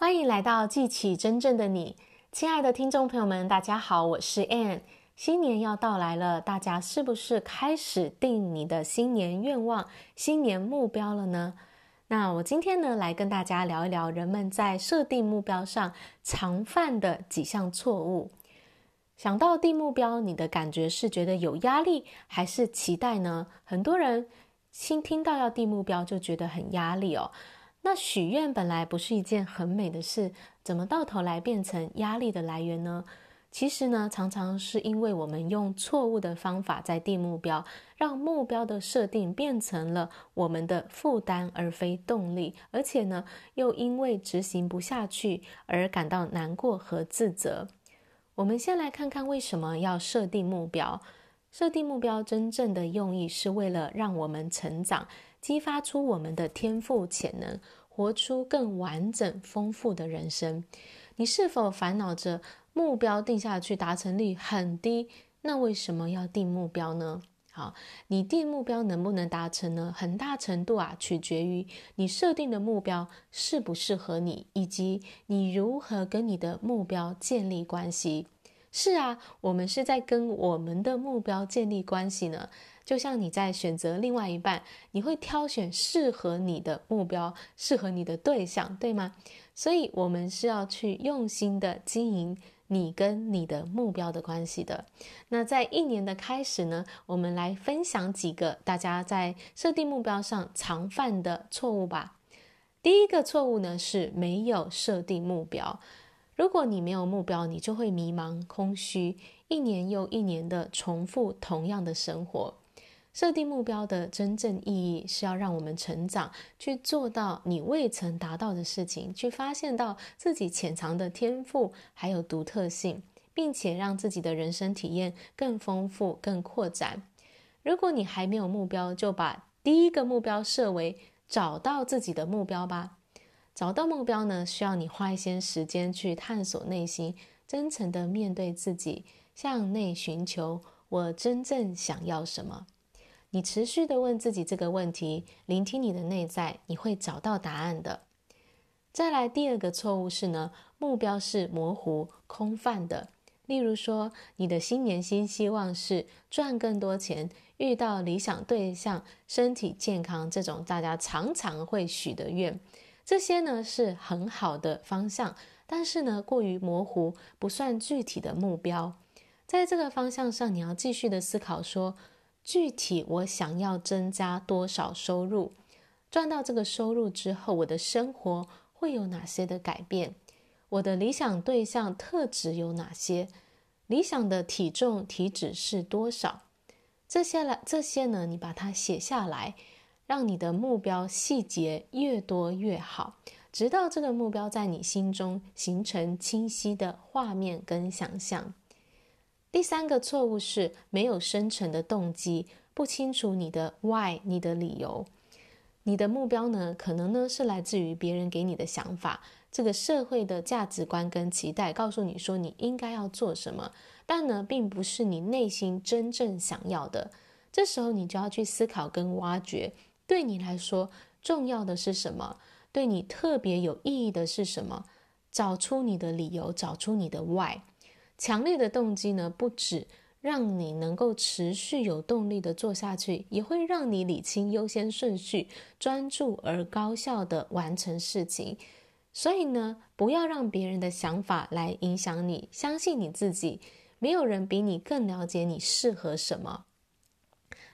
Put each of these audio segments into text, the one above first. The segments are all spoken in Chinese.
欢迎来到记起真正的你，亲爱的听众朋友们，大家好，我是 Ann。新年要到来了，大家是不是开始定你的新年愿望、新年目标了呢？那我今天呢，来跟大家聊一聊人们在设定目标上常犯的几项错误。想到定目标，你的感觉是觉得有压力，还是期待呢？很多人新听到要定目标，就觉得很压力哦。那许愿本来不是一件很美的事，怎么到头来变成压力的来源呢？其实呢，常常是因为我们用错误的方法在定目标，让目标的设定变成了我们的负担而非动力，而且呢，又因为执行不下去而感到难过和自责。我们先来看看为什么要设定目标。设定目标真正的用意是为了让我们成长。激发出我们的天赋潜能，活出更完整丰富的人生。你是否烦恼着目标定下去达成率很低？那为什么要定目标呢？好，你定目标能不能达成呢？很大程度啊，取决于你设定的目标适不适合你，以及你如何跟你的目标建立关系。是啊，我们是在跟我们的目标建立关系呢。就像你在选择另外一半，你会挑选适合你的目标、适合你的对象，对吗？所以，我们是要去用心的经营你跟你的目标的关系的。那在一年的开始呢，我们来分享几个大家在设定目标上常犯的错误吧。第一个错误呢，是没有设定目标。如果你没有目标，你就会迷茫、空虚，一年又一年的重复同样的生活。设定目标的真正意义是要让我们成长，去做到你未曾达到的事情，去发现到自己潜藏的天赋还有独特性，并且让自己的人生体验更丰富、更扩展。如果你还没有目标，就把第一个目标设为找到自己的目标吧。找到目标呢，需要你花一些时间去探索内心，真诚地面对自己，向内寻求我真正想要什么。你持续地问自己这个问题，聆听你的内在，你会找到答案的。再来，第二个错误是呢，目标是模糊空泛的。例如说，你的新年新希望是赚更多钱、遇到理想对象、身体健康这种大家常常会许的愿，这些呢是很好的方向，但是呢过于模糊，不算具体的目标。在这个方向上，你要继续的思考说。具体我想要增加多少收入？赚到这个收入之后，我的生活会有哪些的改变？我的理想对象特质有哪些？理想的体重体脂是多少？这些来这些呢？你把它写下来，让你的目标细节越多越好，直到这个目标在你心中形成清晰的画面跟想象。第三个错误是没有深层的动机，不清楚你的 why，你的理由。你的目标呢，可能呢是来自于别人给你的想法，这个社会的价值观跟期待，告诉你说你应该要做什么，但呢，并不是你内心真正想要的。这时候你就要去思考跟挖掘，对你来说重要的是什么？对你特别有意义的是什么？找出你的理由，找出你的 why。强烈的动机呢，不止让你能够持续有动力的做下去，也会让你理清优先顺序，专注而高效的完成事情。所以呢，不要让别人的想法来影响你，相信你自己，没有人比你更了解你适合什么。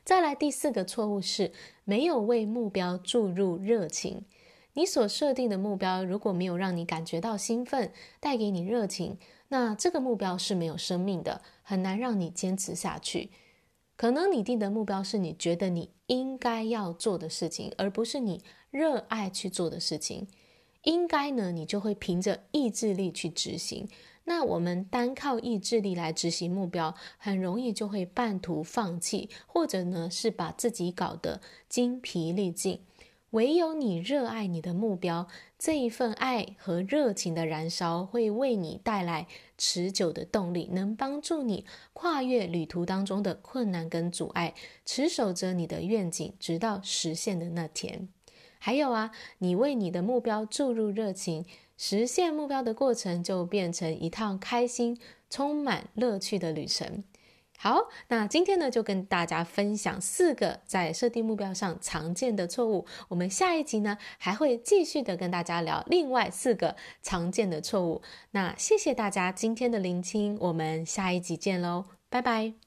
再来第四个错误是没有为目标注入热情。你所设定的目标如果没有让你感觉到兴奋，带给你热情。那这个目标是没有生命的，很难让你坚持下去。可能你定的目标是你觉得你应该要做的事情，而不是你热爱去做的事情。应该呢，你就会凭着意志力去执行。那我们单靠意志力来执行目标，很容易就会半途放弃，或者呢是把自己搞得精疲力尽。唯有你热爱你的目标，这一份爱和热情的燃烧会为你带来持久的动力，能帮助你跨越旅途当中的困难跟阻碍，持守着你的愿景，直到实现的那天。还有啊，你为你的目标注入热情，实现目标的过程就变成一趟开心、充满乐趣的旅程。好，那今天呢，就跟大家分享四个在设定目标上常见的错误。我们下一集呢，还会继续的跟大家聊另外四个常见的错误。那谢谢大家今天的聆听，我们下一集见喽，拜拜。